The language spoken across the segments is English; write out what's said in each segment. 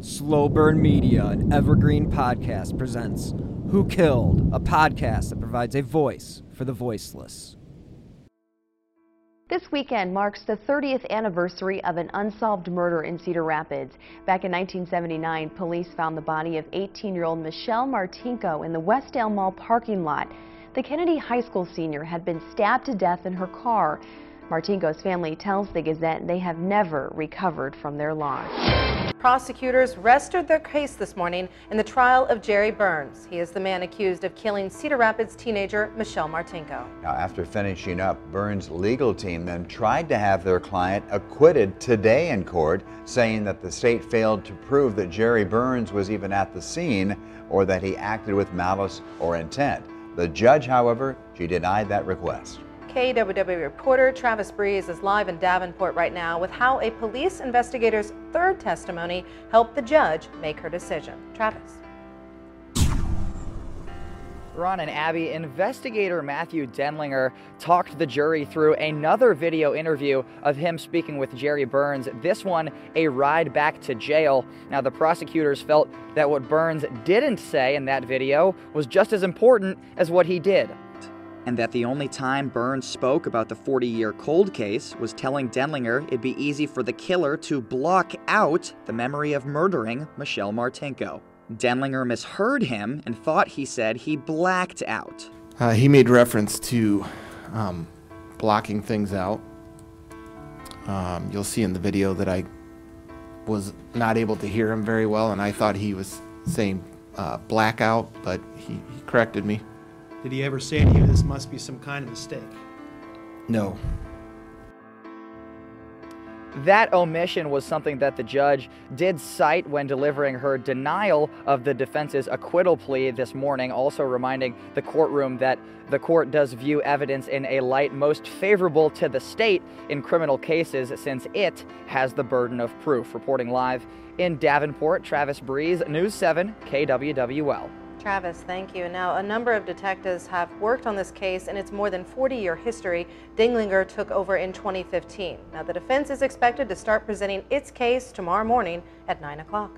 Slow Burn Media, an evergreen podcast, presents Who Killed, a podcast that provides a voice for the voiceless. This weekend marks the 30th anniversary of an unsolved murder in Cedar Rapids. Back in 1979, police found the body of 18-year-old Michelle Martinko in the Westdale Mall parking lot. The Kennedy High School senior had been stabbed to death in her car. Martinko's family tells the Gazette they have never recovered from their loss. Prosecutors rested their case this morning in the trial of Jerry Burns. He is the man accused of killing Cedar Rapids teenager Michelle Martinko. Now, after finishing up, Burns' legal team then tried to have their client acquitted today in court, saying that the state failed to prove that Jerry Burns was even at the scene or that he acted with malice or intent. The judge, however, she denied that request. KWW reporter Travis Breeze is live in Davenport right now with how a police investigator's third testimony helped the judge make her decision. Travis. Ron and Abby, investigator Matthew Denlinger talked the jury through another video interview of him speaking with Jerry Burns, this one a ride back to jail. Now, the prosecutors felt that what Burns didn't say in that video was just as important as what he did and that the only time Burns spoke about the 40 year cold case was telling Denlinger it'd be easy for the killer to block out the memory of murdering Michelle Martinko. Denlinger misheard him and thought he said he blacked out. Uh, he made reference to um, blocking things out. Um, you'll see in the video that I was not able to hear him very well, and I thought he was saying uh, blackout, but he, he corrected me. Did he ever say to you, this must be some kind of mistake? No. That omission was something that the judge did cite when delivering her denial of the defense's acquittal plea this morning, also reminding the courtroom that the court does view evidence in a light most favorable to the state in criminal cases since it has the burden of proof. Reporting live in Davenport, Travis Breeze, News 7, KWWL. Travis, thank you. Now, a number of detectives have worked on this case in its more than 40 year history. Denlinger took over in 2015. Now, the defense is expected to start presenting its case tomorrow morning at 9 o'clock.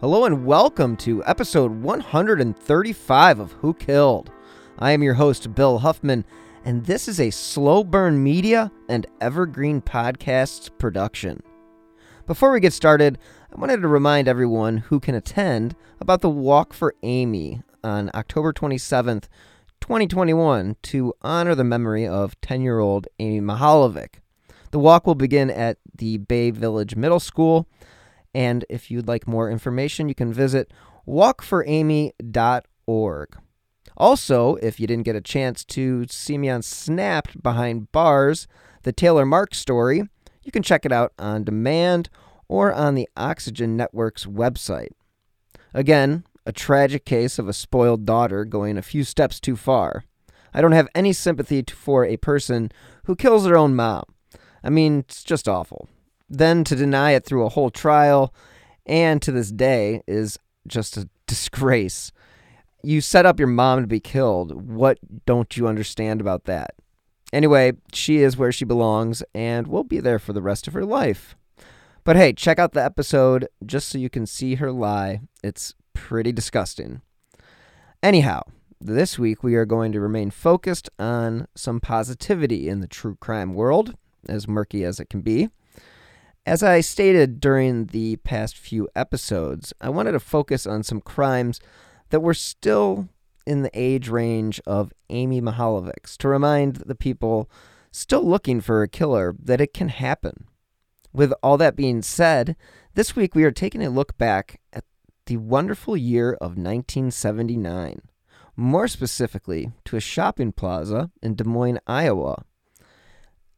Hello and welcome to episode 135 of Who Killed. I am your host, Bill Huffman, and this is a Slow Burn Media and Evergreen Podcasts production. Before we get started, I wanted to remind everyone who can attend about the Walk for Amy on October 27th, 2021, to honor the memory of 10 year old Amy Mihaljevic. The walk will begin at the Bay Village Middle School, and if you'd like more information, you can visit walkforamy.org. Also, if you didn't get a chance to see me on Snapped Behind Bars, the Taylor Mark story, you can check it out on demand or on the Oxygen Network's website. Again, a tragic case of a spoiled daughter going a few steps too far. I don't have any sympathy for a person who kills their own mom. I mean, it's just awful. Then to deny it through a whole trial and to this day is just a disgrace. You set up your mom to be killed. What don't you understand about that? Anyway, she is where she belongs and will be there for the rest of her life. But hey, check out the episode just so you can see her lie. It's pretty disgusting. Anyhow, this week we are going to remain focused on some positivity in the true crime world, as murky as it can be. As I stated during the past few episodes, I wanted to focus on some crimes that were still in the age range of Amy Mihaljevics to remind the people still looking for a killer that it can happen. With all that being said, this week we are taking a look back at the wonderful year of 1979, more specifically to a shopping plaza in Des Moines, Iowa.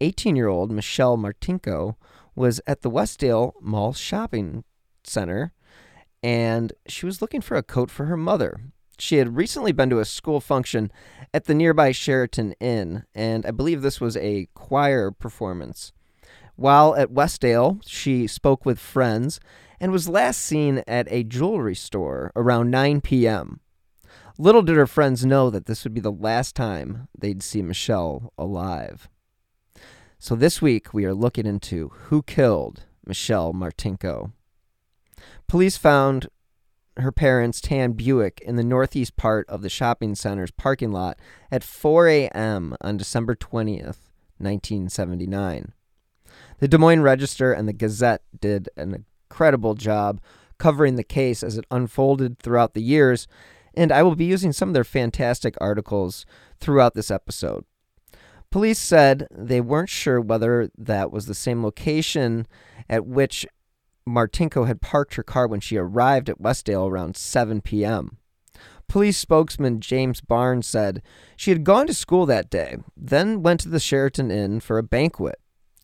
18 year old Michelle Martinko was at the Westdale Mall Shopping Center and she was looking for a coat for her mother. She had recently been to a school function at the nearby Sheraton Inn, and I believe this was a choir performance. While at Westdale, she spoke with friends and was last seen at a jewelry store around 9 p.m. Little did her friends know that this would be the last time they'd see Michelle alive. So this week we are looking into who killed Michelle Martinko. Police found her parents' tan Buick in the northeast part of the shopping center's parking lot at 4 a.m. on December 20th, 1979. The Des Moines Register and the Gazette did an incredible job covering the case as it unfolded throughout the years, and I will be using some of their fantastic articles throughout this episode. Police said they weren't sure whether that was the same location at which Martinko had parked her car when she arrived at Westdale around 7 p.m. Police spokesman James Barnes said she had gone to school that day, then went to the Sheraton Inn for a banquet.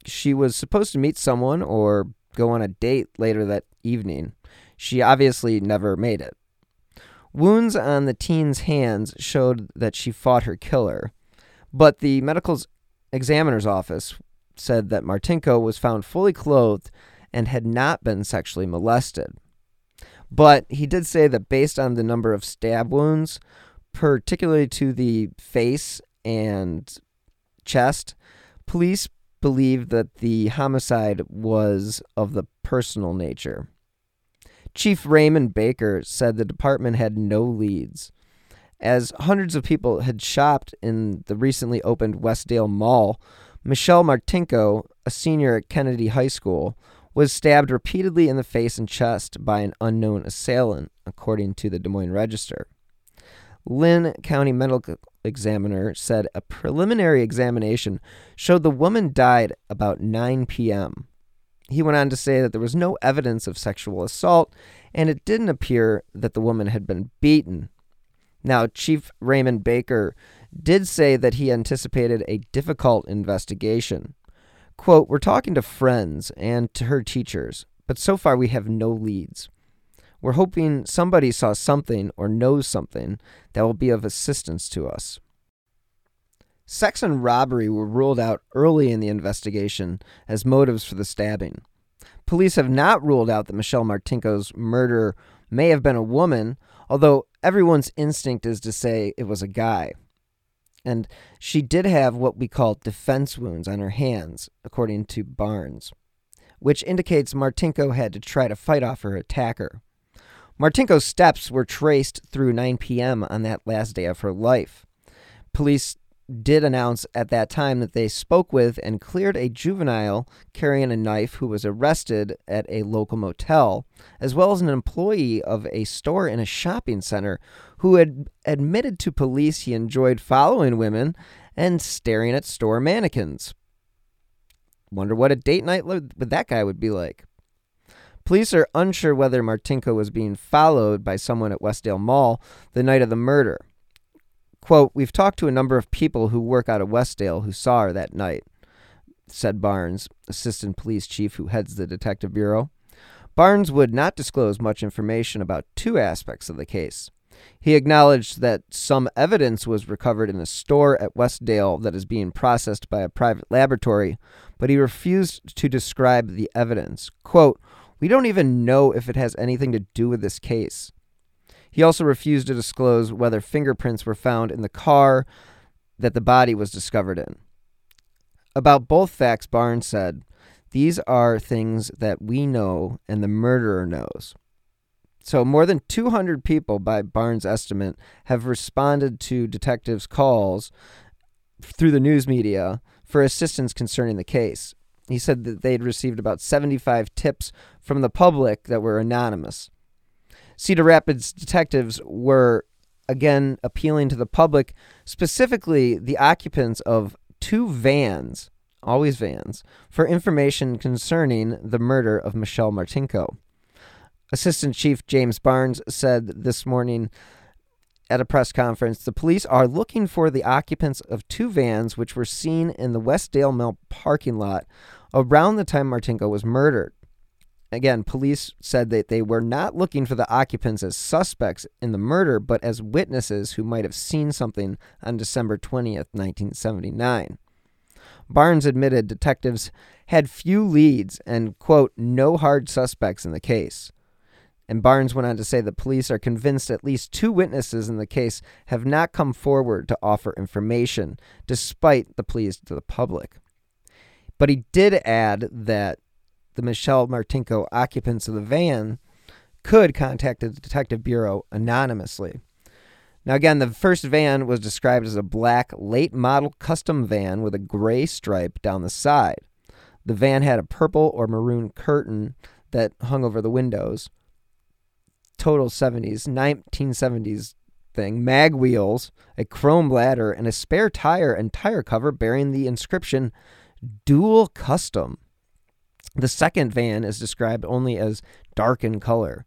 She was supposed to meet someone or go on a date later that evening. She obviously never made it. Wounds on the teen's hands showed that she fought her killer, but the medical examiner's office said that Martinko was found fully clothed and had not been sexually molested. But he did say that based on the number of stab wounds, particularly to the face and chest, police believed that the homicide was of the personal nature. Chief Raymond Baker said the department had no leads. As hundreds of people had shopped in the recently opened Westdale Mall, Michelle Martinko, a senior at Kennedy High School, was stabbed repeatedly in the face and chest by an unknown assailant, according to the Des Moines Register. Linn County Medical Examiner said a preliminary examination showed the woman died about 9 p.m. He went on to say that there was no evidence of sexual assault and it didn't appear that the woman had been beaten. Now, Chief Raymond Baker did say that he anticipated a difficult investigation. Quote, We're talking to friends and to her teachers, but so far we have no leads. We're hoping somebody saw something or knows something that will be of assistance to us. Sex and robbery were ruled out early in the investigation as motives for the stabbing. Police have not ruled out that Michelle Martinko's murder may have been a woman, although everyone's instinct is to say it was a guy. And she did have what we call defense wounds on her hands, according to Barnes, which indicates Martinko had to try to fight off her attacker. Martinko's steps were traced through 9 p.m. on that last day of her life. Police did announce at that time that they spoke with and cleared a juvenile carrying a knife who was arrested at a local motel, as well as an employee of a store in a shopping center who had admitted to police he enjoyed following women and staring at store mannequins. Wonder what a date night with that guy would be like. Police are unsure whether Martinko was being followed by someone at Westdale Mall the night of the murder. Quote, We've talked to a number of people who work out of Westdale who saw her that night, said Barnes, assistant police chief who heads the detective bureau. Barnes would not disclose much information about two aspects of the case. He acknowledged that some evidence was recovered in a store at Westdale that is being processed by a private laboratory, but he refused to describe the evidence. Quote, We don't even know if it has anything to do with this case. He also refused to disclose whether fingerprints were found in the car that the body was discovered in. About both facts, Barnes said, These are things that we know and the murderer knows. So, more than 200 people, by Barnes' estimate, have responded to detectives' calls through the news media for assistance concerning the case. He said that they'd received about 75 tips from the public that were anonymous. Cedar Rapids detectives were again appealing to the public, specifically the occupants of two vans, always vans, for information concerning the murder of Michelle Martinko. Assistant Chief James Barnes said this morning at a press conference the police are looking for the occupants of two vans which were seen in the Westdale Mill parking lot around the time Martinko was murdered. Again, police said that they were not looking for the occupants as suspects in the murder, but as witnesses who might have seen something on December 20th, 1979. Barnes admitted detectives had few leads and, quote, no hard suspects in the case. And Barnes went on to say that police are convinced at least two witnesses in the case have not come forward to offer information, despite the pleas to the public. But he did add that the Michelle Martinko occupants of the van could contact the Detective Bureau anonymously. Now, again, the first van was described as a black late model custom van with a gray stripe down the side. The van had a purple or maroon curtain that hung over the windows. Total 70s, 1970s thing, mag wheels, a chrome ladder, and a spare tire and tire cover bearing the inscription Dual Custom. The second van is described only as dark in color.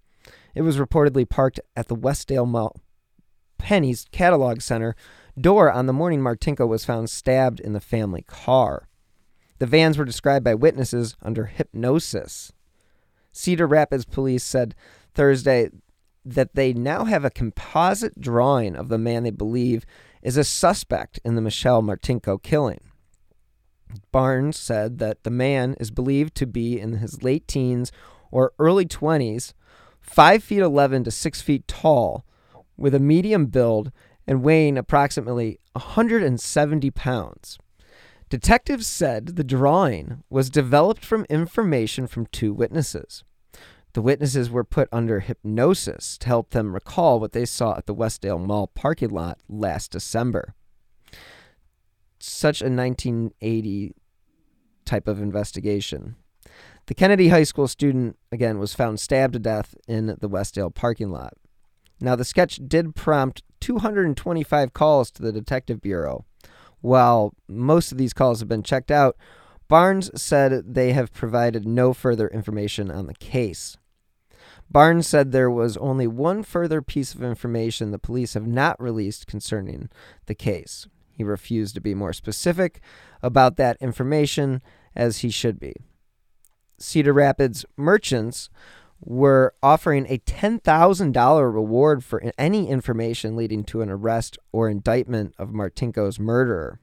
It was reportedly parked at the Westdale Mall Penney's Catalog Center door on the morning Martinko was found stabbed in the family car. The vans were described by witnesses under hypnosis. Cedar Rapids police said Thursday that they now have a composite drawing of the man they believe is a suspect in the Michelle Martinko killing. Barnes said that the man is believed to be in his late teens or early 20s, 5 feet 11 to 6 feet tall, with a medium build and weighing approximately 170 pounds. Detectives said the drawing was developed from information from two witnesses. The witnesses were put under hypnosis to help them recall what they saw at the Westdale Mall parking lot last December. Such a 1980 type of investigation. The Kennedy High School student, again, was found stabbed to death in the Westdale parking lot. Now, the sketch did prompt 225 calls to the Detective Bureau. While most of these calls have been checked out, Barnes said they have provided no further information on the case. Barnes said there was only one further piece of information the police have not released concerning the case. He refused to be more specific about that information, as he should be. Cedar Rapids merchants were offering a $10,000 reward for any information leading to an arrest or indictment of Martinko's murderer.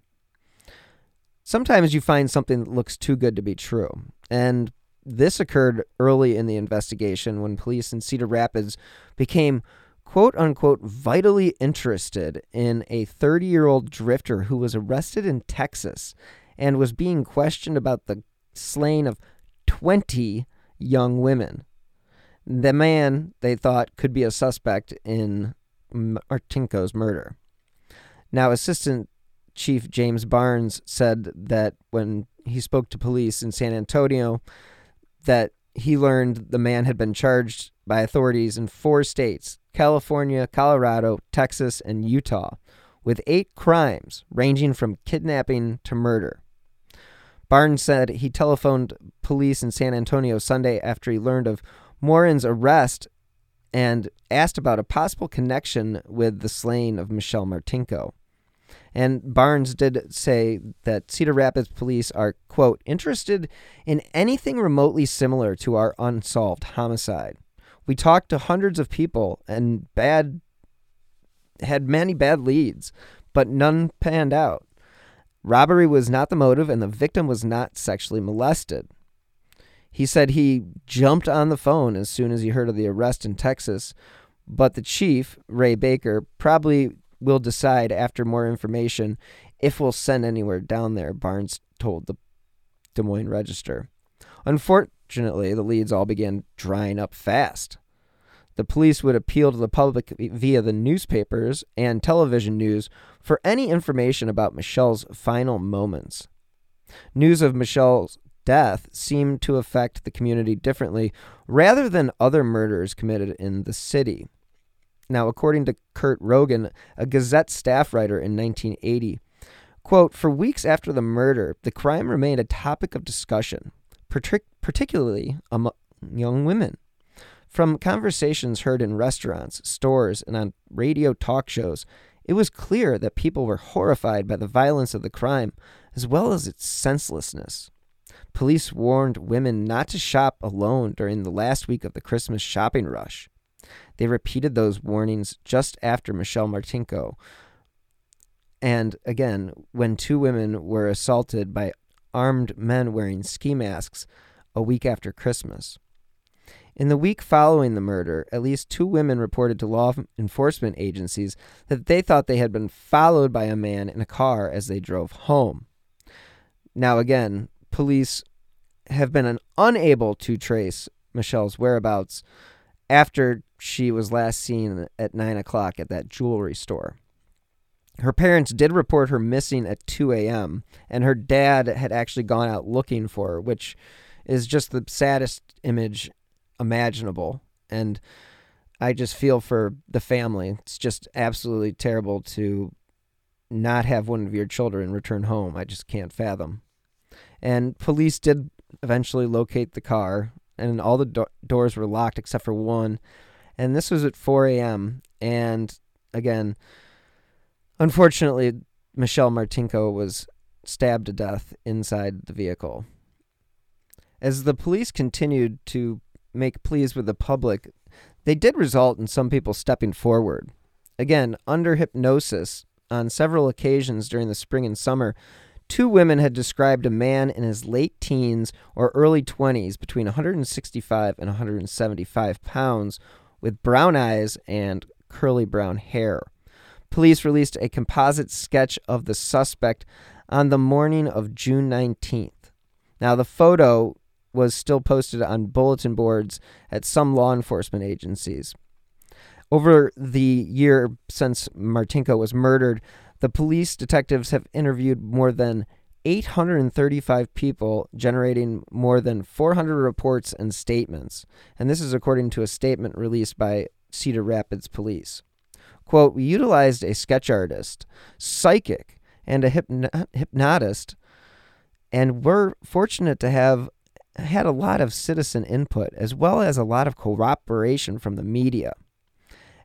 Sometimes you find something that looks too good to be true. And this occurred early in the investigation when police in Cedar Rapids became quote unquote vitally interested in a 30 year old drifter who was arrested in Texas and was being questioned about the slaying of 20 young women the man they thought could be a suspect in Martinko's murder. Now, Assistant Chief James Barnes said that when he spoke to police in San Antonio, that he learned the man had been charged by authorities in four states California, Colorado, Texas, and Utah with eight crimes ranging from kidnapping to murder. Barnes said he telephoned police in San Antonio Sunday after he learned of Morin's arrest and asked about a possible connection with the slaying of Michelle Martinko. And Barnes did say that Cedar Rapids police are, quote, interested in anything remotely similar to our unsolved homicide. We talked to hundreds of people and bad had many bad leads, but none panned out. Robbery was not the motive and the victim was not sexually molested. He said he jumped on the phone as soon as he heard of the arrest in Texas, but the chief, Ray Baker, probably will decide after more information if we'll send anywhere down there, Barnes told the Des Moines Register. Unfortunately, the leads all began drying up fast. The police would appeal to the public via the newspapers and television news for any information about Michelle's final moments. News of Michelle's death seemed to affect the community differently rather than other murders committed in the city. Now, according to Kurt Rogan, a Gazette staff writer in 1980, quote, For weeks after the murder, the crime remained a topic of discussion, particularly among young women. From conversations heard in restaurants, stores, and on radio talk shows, it was clear that people were horrified by the violence of the crime as well as its senselessness. Police warned women not to shop alone during the last week of the Christmas shopping rush. They repeated those warnings just after Michelle Martinko. And again, when two women were assaulted by armed men wearing ski masks a week after Christmas. In the week following the murder, at least two women reported to law enforcement agencies that they thought they had been followed by a man in a car as they drove home. Now, again, police have been unable to trace Michelle's whereabouts after she was last seen at 9 o'clock at that jewelry store. Her parents did report her missing at 2 a.m., and her dad had actually gone out looking for her, which is just the saddest image imaginable. And I just feel for the family. It's just absolutely terrible to not have one of your children return home. I just can't fathom. And police did eventually locate the car, and all the do- doors were locked except for one. And this was at 4 a.m. And again, unfortunately, Michelle Martinko was stabbed to death inside the vehicle. As the police continued to make pleas with the public, they did result in some people stepping forward. Again, under hypnosis, on several occasions during the spring and summer, two women had described a man in his late teens or early 20s between 165 and 175 pounds with brown eyes and curly brown hair. Police released a composite sketch of the suspect on the morning of June 19th. Now, the photo was still posted on bulletin boards at some law enforcement agencies. Over the year since Martinko was murdered, the police detectives have interviewed more than 835 people, generating more than 400 reports and statements. And this is according to a statement released by Cedar Rapids Police. Quote, we utilized a sketch artist, psychic, and a hypno- hypnotist, and we're fortunate to have had a lot of citizen input as well as a lot of cooperation from the media.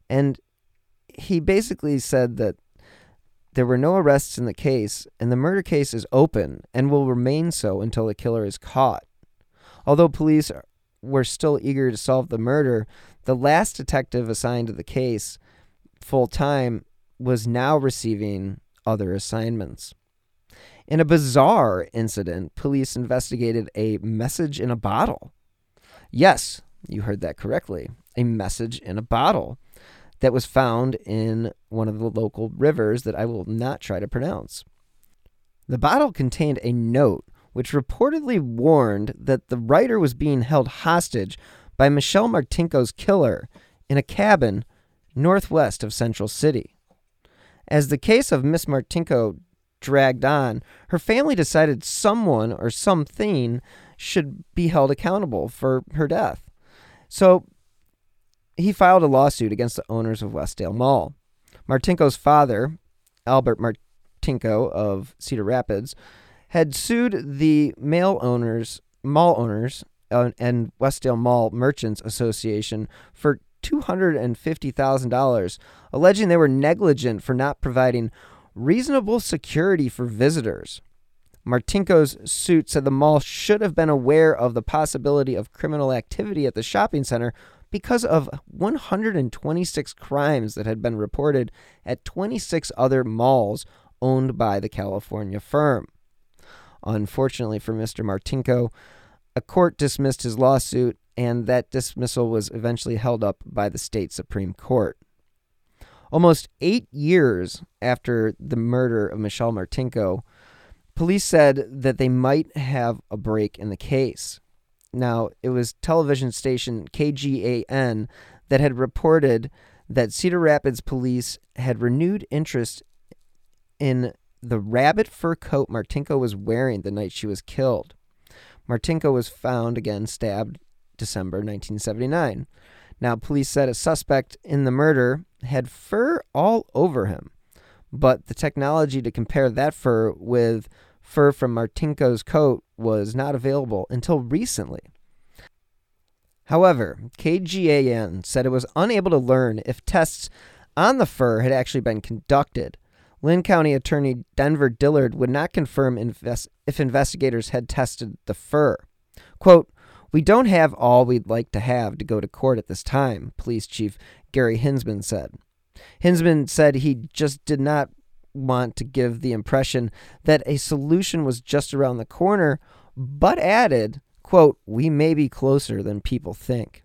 And he basically said that there were no arrests in the case, and the murder case is open and will remain so until the killer is caught. Although police were still eager to solve the murder, the last detective assigned to the case full time was now receiving other assignments. In a bizarre incident, police investigated a message in a bottle. Yes, you heard that correctly. A message in a bottle that was found in one of the local rivers that I will not try to pronounce. The bottle contained a note which reportedly warned that the writer was being held hostage by Michelle Martinko's killer in a cabin northwest of Central City. As the case of Miss Martinko dragged on, her family decided someone or something should be held accountable for her death. So he filed a lawsuit against the owners of Westdale Mall. Martinko's father, Albert Martinko of Cedar Rapids, had sued the mall owners, mall owners, uh, and Westdale Mall Merchants Association for $250,000, alleging they were negligent for not providing reasonable security for visitors. Martinko's suit said the mall should have been aware of the possibility of criminal activity at the shopping center because of 126 crimes that had been reported at 26 other malls owned by the California firm. Unfortunately for Mr. Martinko, a court dismissed his lawsuit, and that dismissal was eventually held up by the state Supreme Court. Almost eight years after the murder of Michelle Martinko, police said that they might have a break in the case. Now, it was television station KGAN that had reported that Cedar Rapids police had renewed interest in the rabbit fur coat Martinko was wearing the night she was killed. Martinko was found again stabbed December 1979. Now, police said a suspect in the murder had fur all over him, but the technology to compare that fur with fur from Martinko's coat was not available until recently. However, KGAN said it was unable to learn if tests on the fur had actually been conducted. Linn County Attorney Denver Dillard would not confirm invest- if investigators had tested the fur. Quote, we don't have all we'd like to have to go to court at this time, Police Chief Gary Hinzman said. Hinzman said he just did not want to give the impression that a solution was just around the corner, but added, quote, we may be closer than people think.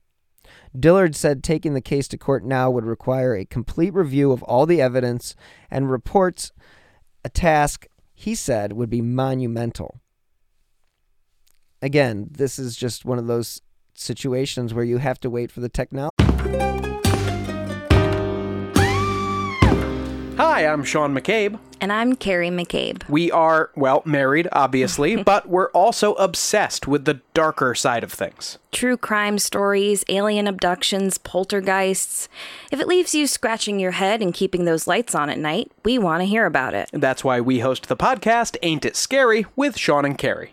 Dillard said taking the case to court now would require a complete review of all the evidence and reports, a task he said would be monumental again, this is just one of those situations where you have to wait for the technology. Hi, I'm Sean McCabe. And I'm Carrie McCabe. We are, well, married, obviously, but we're also obsessed with the darker side of things. True crime stories, alien abductions, poltergeists. If it leaves you scratching your head and keeping those lights on at night, we want to hear about it. That's why we host the podcast Ain't It Scary with Sean and Carrie.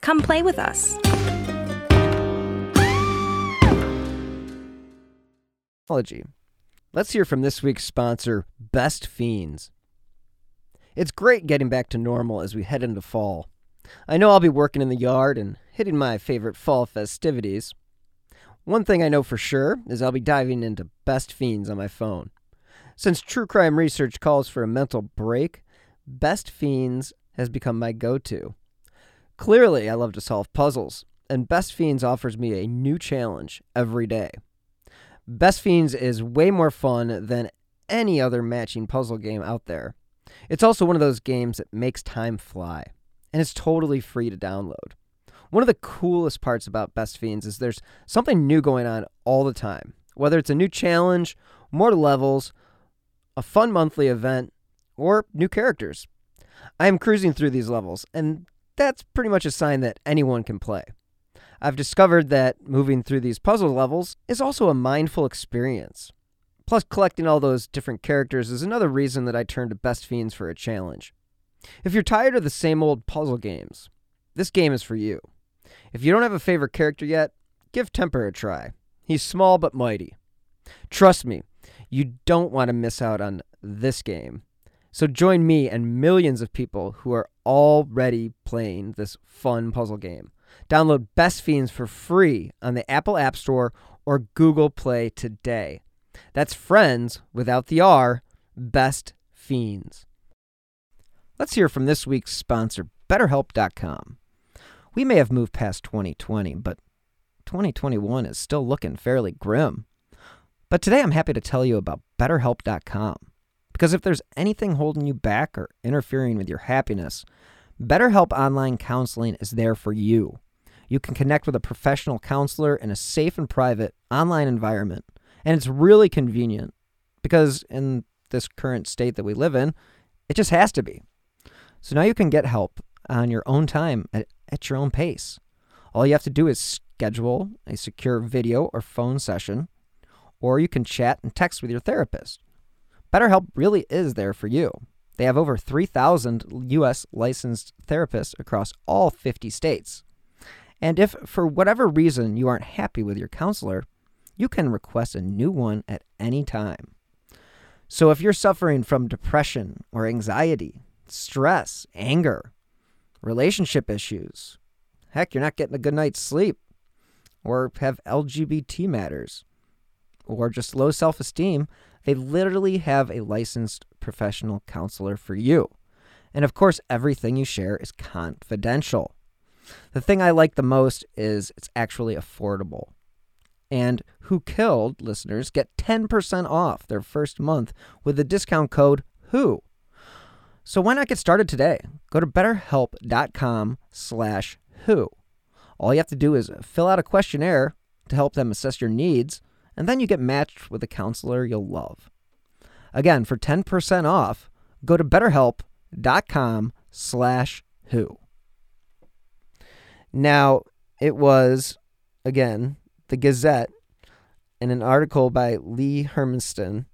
Come play with us. Let's hear from this week's sponsor, Best Fiends. It's great getting back to normal as we head into fall. I know I'll be working in the yard and hitting my favorite fall festivities. One thing I know for sure is I'll be diving into Best Fiends on my phone. Since true crime research calls for a mental break, Best Fiends has become my go to. Clearly, I love to solve puzzles, and Best Fiends offers me a new challenge every day. Best Fiends is way more fun than any other matching puzzle game out there. It's also one of those games that makes time fly, and it's totally free to download. One of the coolest parts about Best Fiends is there's something new going on all the time. Whether it's a new challenge, more levels, a fun monthly event, or new characters. I am cruising through these levels, and that's pretty much a sign that anyone can play. I've discovered that moving through these puzzle levels is also a mindful experience. Plus, collecting all those different characters is another reason that I turn to Best Fiends for a challenge. If you're tired of the same old puzzle games, this game is for you. If you don't have a favorite character yet, give Temper a try. He's small but mighty. Trust me, you don't want to miss out on this game. So join me and millions of people who are already playing this fun puzzle game. Download Best Fiends for free on the Apple App Store or Google Play today. That's friends without the R, Best Fiends. Let's hear from this week's sponsor, BetterHelp.com. We may have moved past 2020, but 2021 is still looking fairly grim. But today I'm happy to tell you about BetterHelp.com. Because if there's anything holding you back or interfering with your happiness, BetterHelp Online Counseling is there for you. You can connect with a professional counselor in a safe and private online environment. And it's really convenient because in this current state that we live in, it just has to be. So now you can get help on your own time at, at your own pace. All you have to do is schedule a secure video or phone session, or you can chat and text with your therapist. BetterHelp really is there for you. They have over 3,000 U.S. licensed therapists across all 50 states. And if for whatever reason you aren't happy with your counselor, you can request a new one at any time. So if you're suffering from depression or anxiety, stress, anger, relationship issues, heck, you're not getting a good night's sleep, or have LGBT matters, or just low self esteem, they literally have a licensed professional counselor for you. And of course, everything you share is confidential. The thing I like the most is it's actually affordable. And Who Killed listeners get 10% off their first month with the discount code WHO. So why not get started today? Go to betterhelp.com slash who. All you have to do is fill out a questionnaire to help them assess your needs, and then you get matched with a counselor you'll love. Again, for 10% off, go to betterhelp.com slash who. Now, it was, again, the Gazette in an article by Lee Hermiston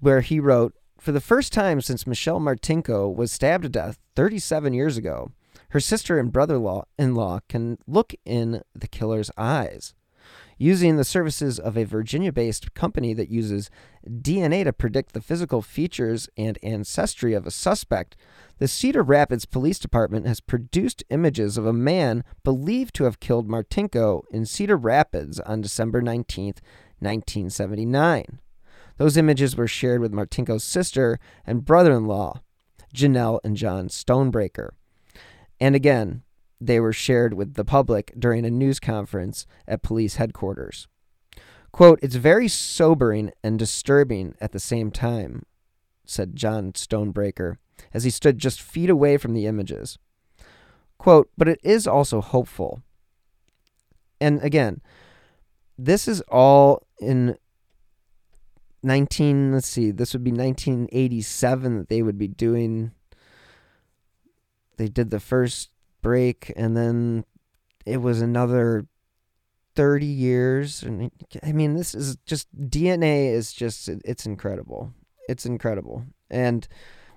where he wrote, For the first time since Michelle Martinko was stabbed to death 37 years ago, her sister and brother in law can look in the killer's eyes. Using the services of a Virginia based company that uses DNA to predict the physical features and ancestry of a suspect, the Cedar Rapids Police Department has produced images of a man believed to have killed Martinko in Cedar Rapids on December 19, 1979. Those images were shared with Martinko's sister and brother in law, Janelle and John Stonebraker. And again, they were shared with the public during a news conference at police headquarters. Quote, It's very sobering and disturbing at the same time, said John Stonebraker as he stood just feet away from the images. Quote, but it is also hopeful. And again, this is all in 19 let's see this would be 1987 that they would be doing they did the first break and then it was another 30 years and i mean this is just dna is just it's incredible. It's incredible. And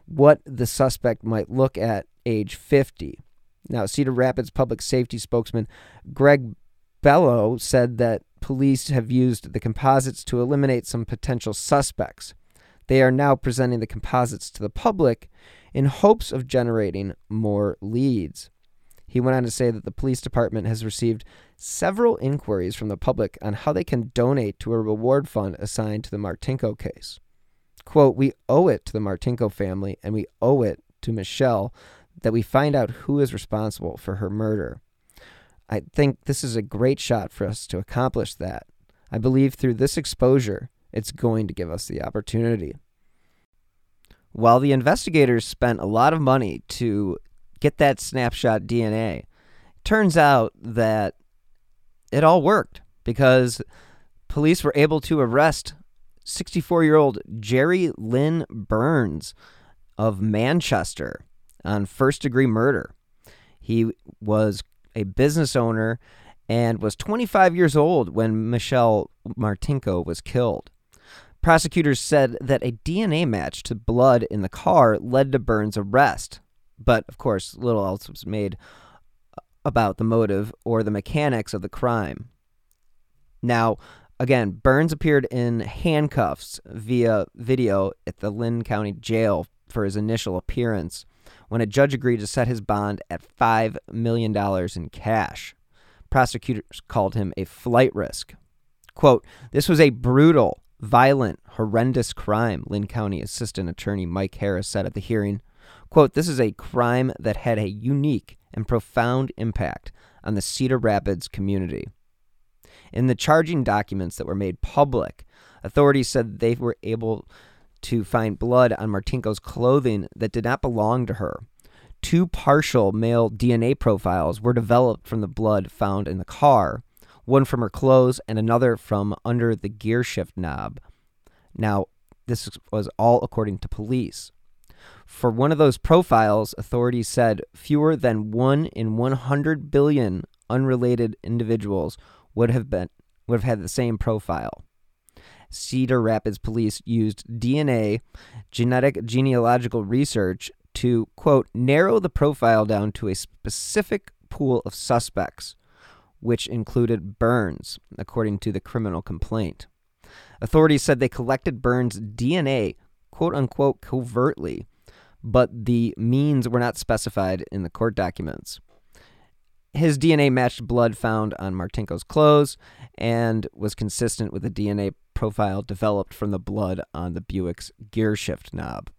what the suspect might look at age 50 now cedar rapids public safety spokesman greg Buelow said that police have used the composites to eliminate some potential suspects. They are now presenting the composites to the public in hopes of generating more leads he went on to say that the police department has received several inquiries from the public on how they can donate to a reward fund assigned to the Martinko case. Quote, We owe it to the Martinko family and we owe it to Michelle that we find out who is responsible for her murder. I think this is a great shot for us to accomplish that. I believe through this exposure, it's going to give us the opportunity. While the investigators spent a lot of money to get that snapshot DNA. Turns out that it all worked because police were able to arrest 64 year old Jerry Lynn Burns of Manchester on first degree murder. He was a business owner and was 25 years old when Michelle Martinko was killed. Prosecutors said that a DNA match to blood in the car led to Burns' arrest. But of course, little else was made about the motive or the mechanics of the crime. Now, again, Burns appeared in handcuffs via video at the Linn County Jail for his initial appearance when a judge agreed to set his bond at $5 million in cash. Prosecutors called him a flight risk. Quote, This was a brutal, violent, horrendous crime, Linn County Assistant Attorney Mike Harris said at the hearing. Quote, this is a crime that had a unique and profound impact on the Cedar Rapids community. In the charging documents that were made public, authorities said they were able to find blood on Martinko's clothing that did not belong to her. Two partial male DNA profiles were developed from the blood found in the car, one from her clothes and another from under the gear shift knob. Now, this was all according to police. For one of those profiles, authorities said fewer than 1 in 100 billion unrelated individuals would have been would have had the same profile. Cedar Rapids police used DNA genetic genealogical research to quote narrow the profile down to a specific pool of suspects which included Burns according to the criminal complaint. Authorities said they collected Burns' DNA quote unquote covertly but the means were not specified in the court documents. His DNA matched blood found on Martinko's clothes and was consistent with the DNA profile developed from the blood on the Buick's gear shift knob.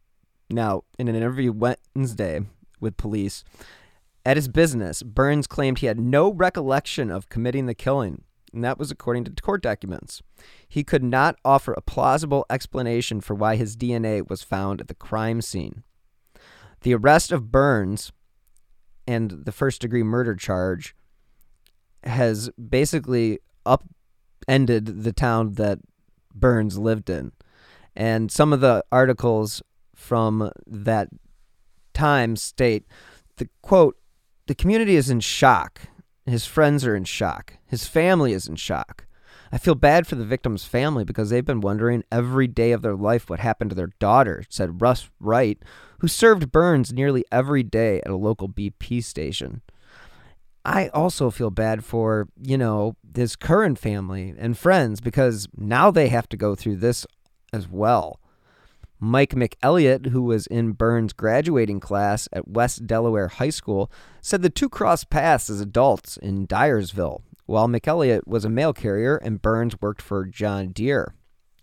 Now, in an interview Wednesday with police, at his business, Burns claimed he had no recollection of committing the killing, and that was according to court documents. He could not offer a plausible explanation for why his DNA was found at the crime scene. The arrest of Burns and the first degree murder charge has basically upended the town that Burns lived in. And some of the articles from that time state the quote, the community is in shock. His friends are in shock. His family is in shock. I feel bad for the victim's family because they've been wondering every day of their life what happened to their daughter, said Russ Wright, who served Burns nearly every day at a local BP station. I also feel bad for, you know, his current family and friends because now they have to go through this as well. Mike McElliott, who was in Burns' graduating class at West Delaware High School, said the two crossed paths as adults in Dyersville while McElliott was a mail carrier and Burns worked for John Deere.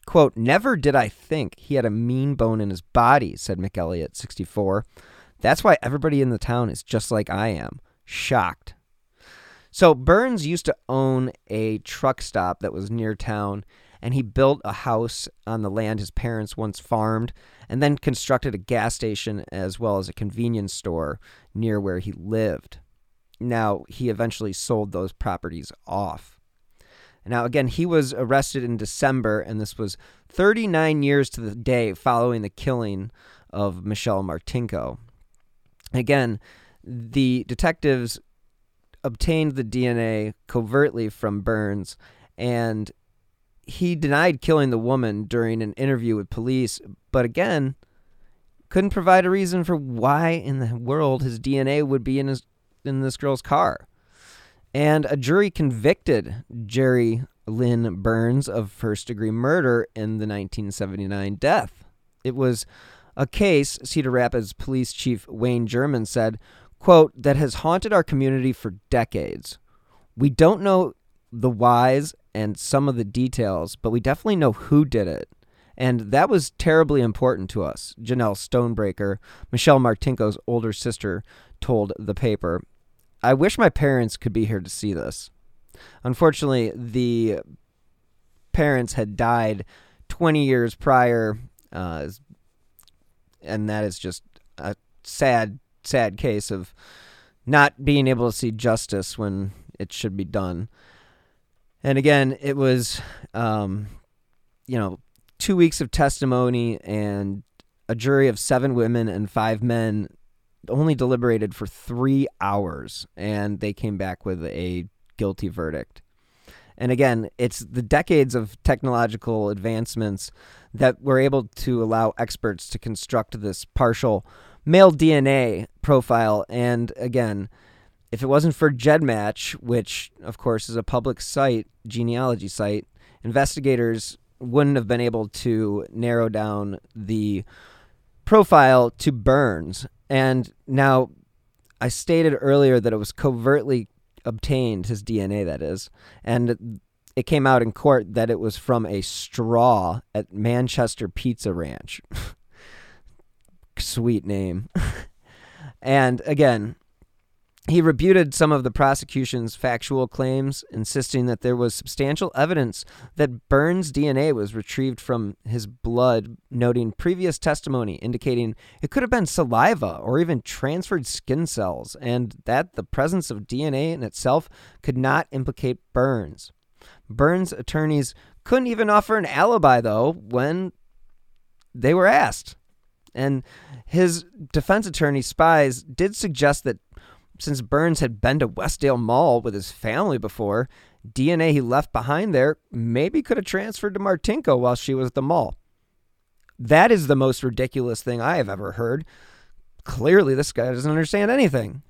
Quote, Never did I think he had a mean bone in his body, said McElliott, 64. That's why everybody in the town is just like I am, shocked. So Burns used to own a truck stop that was near town, and he built a house on the land his parents once farmed, and then constructed a gas station as well as a convenience store near where he lived. Now, he eventually sold those properties off. Now, again, he was arrested in December, and this was 39 years to the day following the killing of Michelle Martinko. Again, the detectives obtained the DNA covertly from Burns, and he denied killing the woman during an interview with police, but again, couldn't provide a reason for why in the world his DNA would be in his in this girl's car. And a jury convicted Jerry Lynn Burns of first degree murder in the 1979 death. It was a case, Cedar Rapids Police Chief Wayne Jerman said, quote, that has haunted our community for decades. We don't know the whys and some of the details, but we definitely know who did it. And that was terribly important to us, Janelle Stonebraker, Michelle Martinko's older sister, told the paper. I wish my parents could be here to see this. Unfortunately, the parents had died 20 years prior, uh, and that is just a sad, sad case of not being able to see justice when it should be done. And again, it was, um, you know, two weeks of testimony and a jury of seven women and five men only deliberated for three hours and they came back with a guilty verdict. And again, it's the decades of technological advancements that were able to allow experts to construct this partial male DNA profile. And again, if it wasn't for GEDmatch, which of course is a public site, genealogy site, investigators wouldn't have been able to narrow down the profile to Burns. And now I stated earlier that it was covertly obtained, his DNA, that is. And it came out in court that it was from a straw at Manchester Pizza Ranch. Sweet name. and again, he rebuted some of the prosecution's factual claims, insisting that there was substantial evidence that Burns' DNA was retrieved from his blood, noting previous testimony indicating it could have been saliva or even transferred skin cells, and that the presence of DNA in itself could not implicate Burns. Burns' attorneys couldn't even offer an alibi, though, when they were asked. And his defense attorney, Spies, did suggest that since Burns had been to Westdale Mall with his family before, DNA he left behind there maybe could have transferred to Martinko while she was at the mall. That is the most ridiculous thing I have ever heard. Clearly, this guy doesn't understand anything.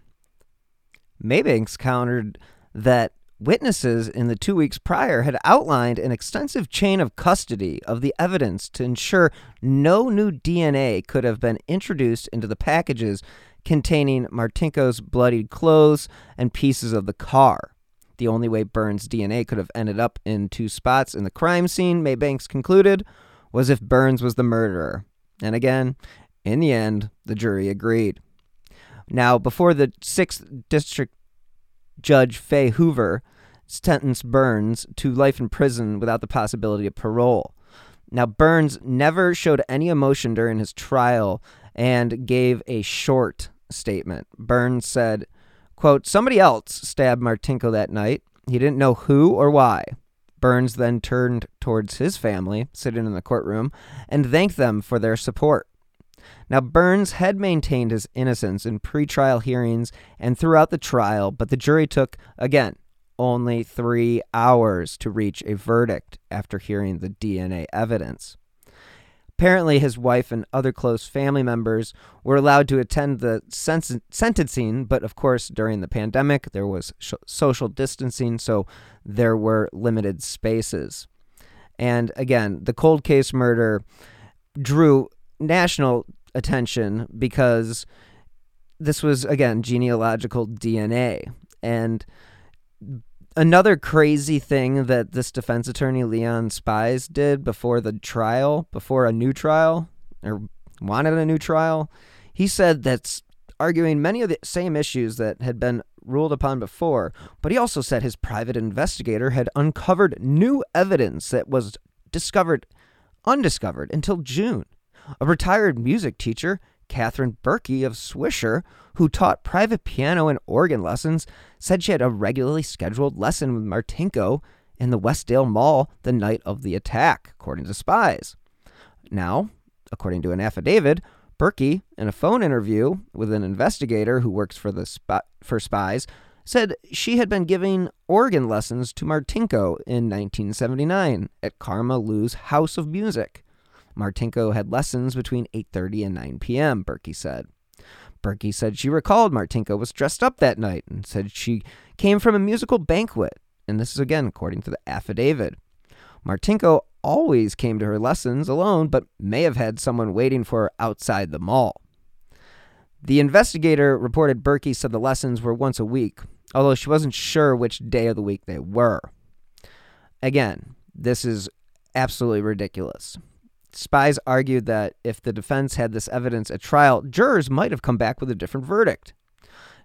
Maybanks countered that witnesses in the two weeks prior had outlined an extensive chain of custody of the evidence to ensure no new DNA could have been introduced into the packages containing Martinko's bloodied clothes and pieces of the car. The only way Burns' DNA could have ended up in two spots in the crime scene, Maybanks concluded, was if Burns was the murderer. And again, in the end, the jury agreed. Now, before the 6th District Judge Fae Hoover sentenced Burns to life in prison without the possibility of parole. Now, Burns never showed any emotion during his trial and gave a short statement. Burns said, quote, Somebody else stabbed Martinko that night. He didn't know who or why. Burns then turned towards his family, sitting in the courtroom, and thanked them for their support. Now, Burns had maintained his innocence in pretrial hearings and throughout the trial, but the jury took, again, only three hours to reach a verdict after hearing the DNA evidence. Apparently, his wife and other close family members were allowed to attend the sens- sentencing, but of course, during the pandemic, there was sh- social distancing, so there were limited spaces. And again, the cold case murder drew national attention because this was, again, genealogical DNA. And Another crazy thing that this defense attorney, Leon Spies, did before the trial, before a new trial, or wanted a new trial, he said that's arguing many of the same issues that had been ruled upon before, but he also said his private investigator had uncovered new evidence that was discovered undiscovered until June. A retired music teacher, Catherine Berkey of Swisher, who taught private piano and organ lessons, said she had a regularly scheduled lesson with Martinko in the Westdale Mall the night of the attack, according to Spies. Now, according to an affidavit, Berkey, in a phone interview with an investigator who works for the spy- for Spies, said she had been giving organ lessons to Martinko in 1979 at Karma Lou's House of Music. Martinko had lessons between 8:30 and 9 p.m., Berkey said. Berkey said she recalled Martinko was dressed up that night and said she came from a musical banquet, and this is again according to the affidavit. Martinko always came to her lessons alone, but may have had someone waiting for her outside the mall. The investigator reported Berkey said the lessons were once a week, although she wasn't sure which day of the week they were. Again, this is absolutely ridiculous. Spies argued that if the defense had this evidence at trial, jurors might have come back with a different verdict.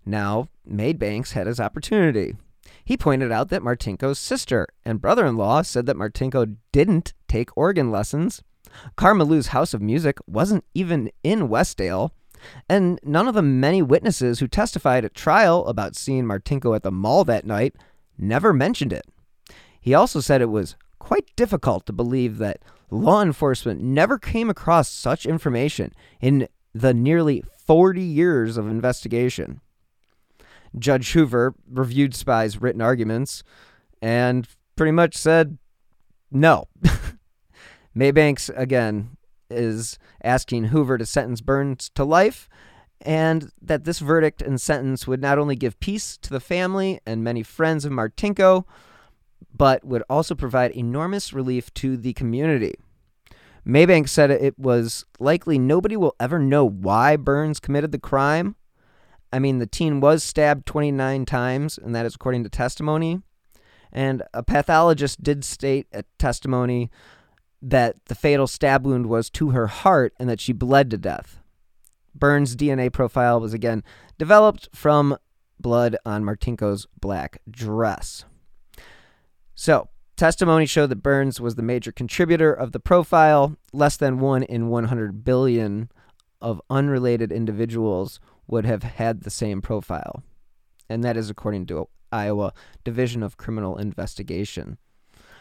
Now, Banks had his opportunity. He pointed out that Martinko's sister and brother in law said that Martinko didn't take organ lessons. Karma Lou's House of Music wasn't even in Westdale, and none of the many witnesses who testified at trial about seeing Martinko at the mall that night never mentioned it. He also said it was quite difficult to believe that law enforcement never came across such information in the nearly 40 years of investigation. Judge Hoover reviewed Spies' written arguments and pretty much said no. Maybanks, again, is asking Hoover to sentence Burns to life and that this verdict and sentence would not only give peace to the family and many friends of Martinko, but would also provide enormous relief to the community. Maybank said it was likely nobody will ever know why Burns committed the crime. I mean, the teen was stabbed 29 times, and that is according to testimony. And a pathologist did state at testimony that the fatal stab wound was to her heart and that she bled to death. Burns' DNA profile was again developed from blood on Martinko's black dress. So, testimony showed that Burns was the major contributor of the profile. Less than 1 in 100 billion of unrelated individuals would have had the same profile. And that is according to Iowa Division of Criminal Investigation.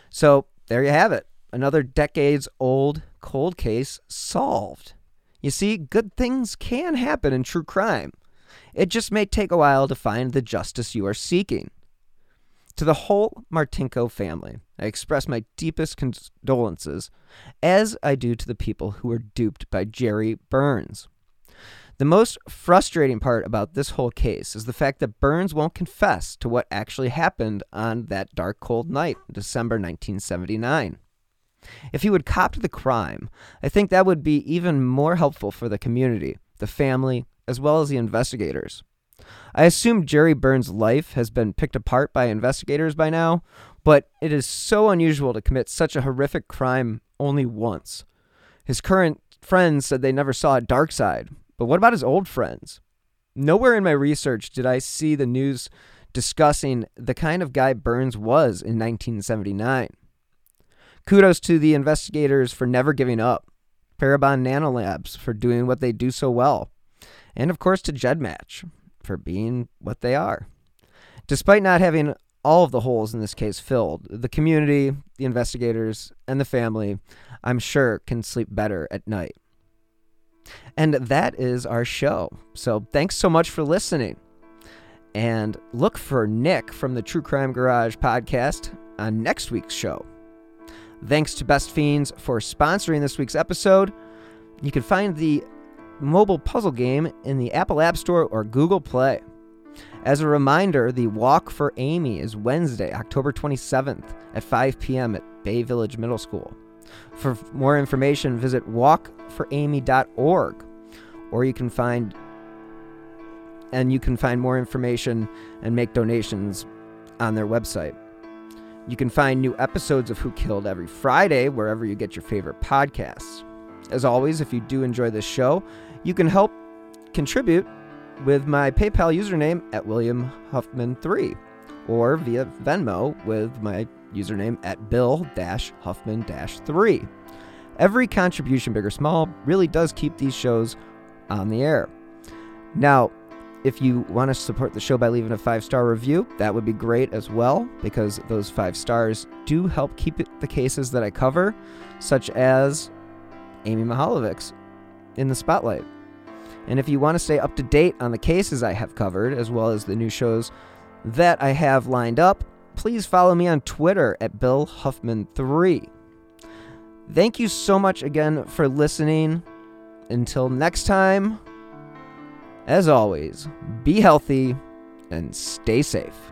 So, there you have it. Another decades old cold case solved. You see, good things can happen in true crime. It just may take a while to find the justice you are seeking. To the whole Martinko family, I express my deepest condolences, as I do to the people who were duped by Jerry Burns. The most frustrating part about this whole case is the fact that Burns won't confess to what actually happened on that dark, cold night, in December 1979. If he would cop to the crime, I think that would be even more helpful for the community, the family, as well as the investigators. I assume Jerry Burns' life has been picked apart by investigators by now, but it is so unusual to commit such a horrific crime only once. His current friends said they never saw a dark side, but what about his old friends? Nowhere in my research did I see the news discussing the kind of guy Burns was in 1979. Kudos to the investigators for never giving up, Parabon Nanolabs for doing what they do so well, and of course to GEDmatch for being what they are. Despite not having all of the holes in this case filled, the community, the investigators, and the family, I'm sure, can sleep better at night. And that is our show. So thanks so much for listening. And look for Nick from the True Crime Garage podcast on next week's show. Thanks to Best Fiends for sponsoring this week's episode. You can find the mobile puzzle game in the Apple App Store or Google Play. As a reminder, the Walk for Amy is Wednesday, October 27th at 5 p.m. at Bay Village Middle School. For more information, visit walkforamy.org or you can find and you can find more information and make donations on their website. You can find new episodes of Who Killed every Friday wherever you get your favorite podcasts. As always, if you do enjoy this show, you can help contribute with my PayPal username at William Huffman3 or via Venmo with my username at Bill Huffman 3. Every contribution, big or small, really does keep these shows on the air. Now, if you want to support the show by leaving a five star review, that would be great as well, because those five stars do help keep it, the cases that I cover, such as Amy Mihaljevics in the spotlight. And if you want to stay up to date on the cases I have covered, as well as the new shows that I have lined up, please follow me on Twitter at Bill Huffman3. Thank you so much again for listening. Until next time, as always, be healthy and stay safe.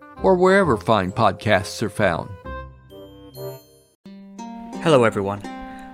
or wherever fine podcasts are found. Hello, everyone.